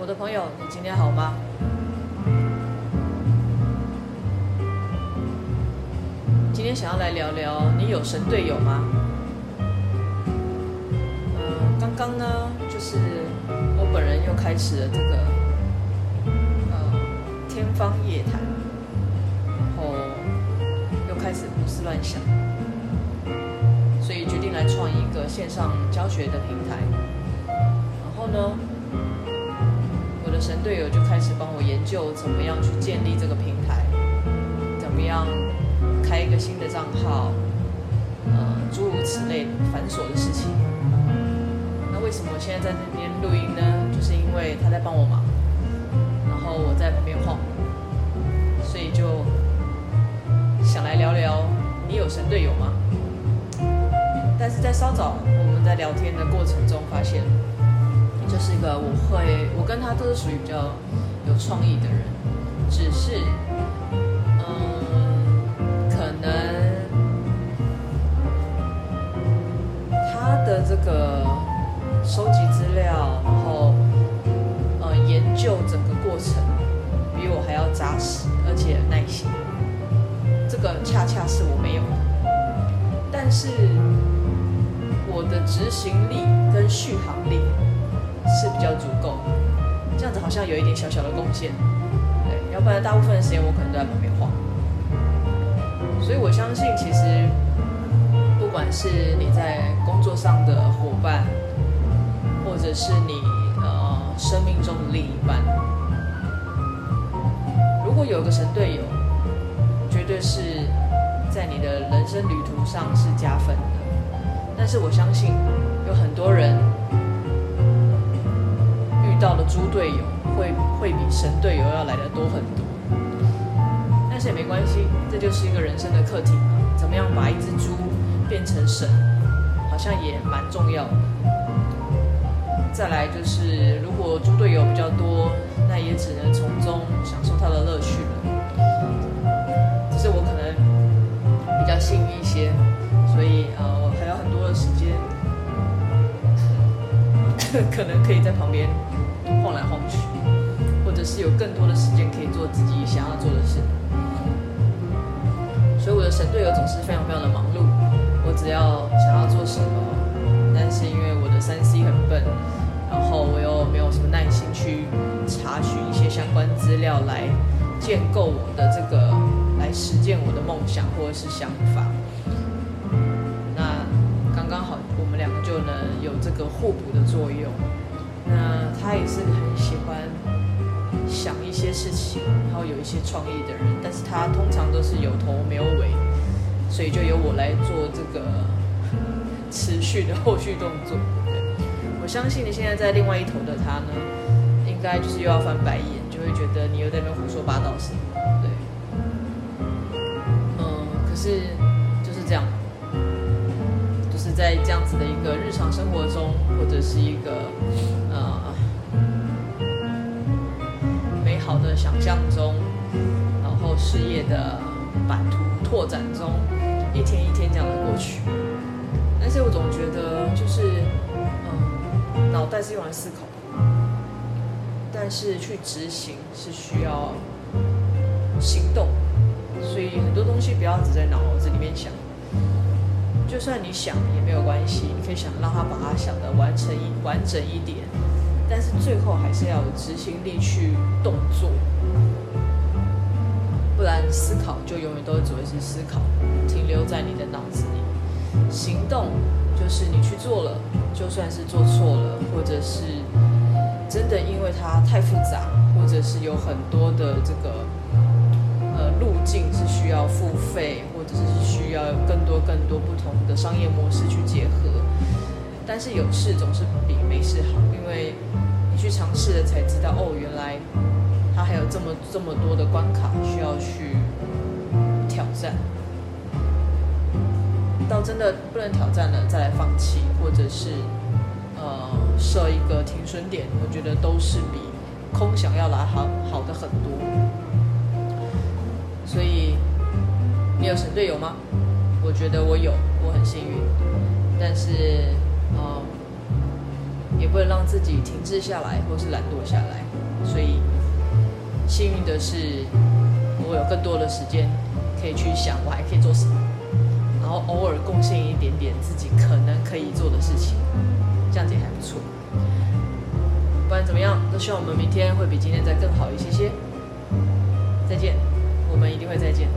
我的朋友，你今天好吗？今天想要来聊聊，你有神队友吗？嗯、呃，刚刚呢，就是我本人又开始了这个呃天方夜谭，然后又开始胡思乱想，所以决定来创一个线上教学的平台。神队友就开始帮我研究怎么样去建立这个平台，怎么样开一个新的账号，呃，诸如此类繁琐的事情。那为什么我现在在这边录音呢？就是因为他在帮我忙，然后我在旁边晃，所以就想来聊聊，你有神队友吗？但是在稍早我们在聊天的过程中发现。就是一个我会，我跟他都是属于比较有创意的人，只是，嗯，可能他的这个收集资料，然后呃研究整个过程比我还要扎实，而且耐心。这个恰恰是我没有的，但是我的执行力跟续航力。是比较足够，这样子好像有一点小小的贡献，对，要不然大部分的时间我可能都在旁边晃。所以我相信，其实不管是你在工作上的伙伴，或者是你呃生命中的另一半，如果有个神队友，绝对是在你的人生旅途上是加分的。但是我相信有很多人。遇到的猪队友会会比神队友要来的多很多，但是也没关系，这就是一个人生的课题嘛。怎么样把一只猪变成神，好像也蛮重要的。再来就是，如果猪队友比较多，那也只能从中享受 可能可以在旁边。晃来晃去，或者是有更多的时间可以做自己想要做的事，所以我的神队友总是非常非常的忙碌。我只要想要做什么，但是因为我的三 C 很笨，然后我又没有什么耐心去查询一些相关资料来建构我的这个，来实践我的梦想或者是想法。那刚刚好，两个就能有这个互补的作用。那他也是很喜欢想一些事情，然后有一些创意的人，但是他通常都是有头没有尾，所以就由我来做这个持续的后续动作。我相信你现在在另外一头的他呢，应该就是又要翻白眼，就会觉得你又在那胡说八道什么。对，嗯，可是。在这样子的一个日常生活中，或者是一个呃美好的想象中，然后事业的版图拓展中，一天一天这样的过去。但是我总觉得，就是嗯、脑袋是用来思考，但是去执行是需要行动，所以很多东西不要只在脑子里面想。就算你想也没有关系，你可以想让他把它想的完成一完整一点，但是最后还是要有执行力去动作，不然思考就永远都只会是思考，停留在你的脑子里。行动就是你去做了，就算是做错了，或者是真的因为它太复杂，或者是有很多的这个呃路径是需要付费。或者是需要更多更多不同的商业模式去结合，但是有事总是比没事好，因为你去尝试了才知道，哦，原来它还有这么这么多的关卡需要去挑战，到真的不能挑战了再来放弃，或者是呃设一个停损点，我觉得都是比空想要来好好的很多，所以。你有神队友吗？我觉得我有，我很幸运，但是，呃，也也不能让自己停滞下来，或是懒惰下来。所以幸运的是，我有更多的时间可以去想我还可以做什么，然后偶尔贡献一点点自己可能可以做的事情，这样子也还不错。不管怎么样，都希望我们明天会比今天再更好一些些。再见，我们一定会再见。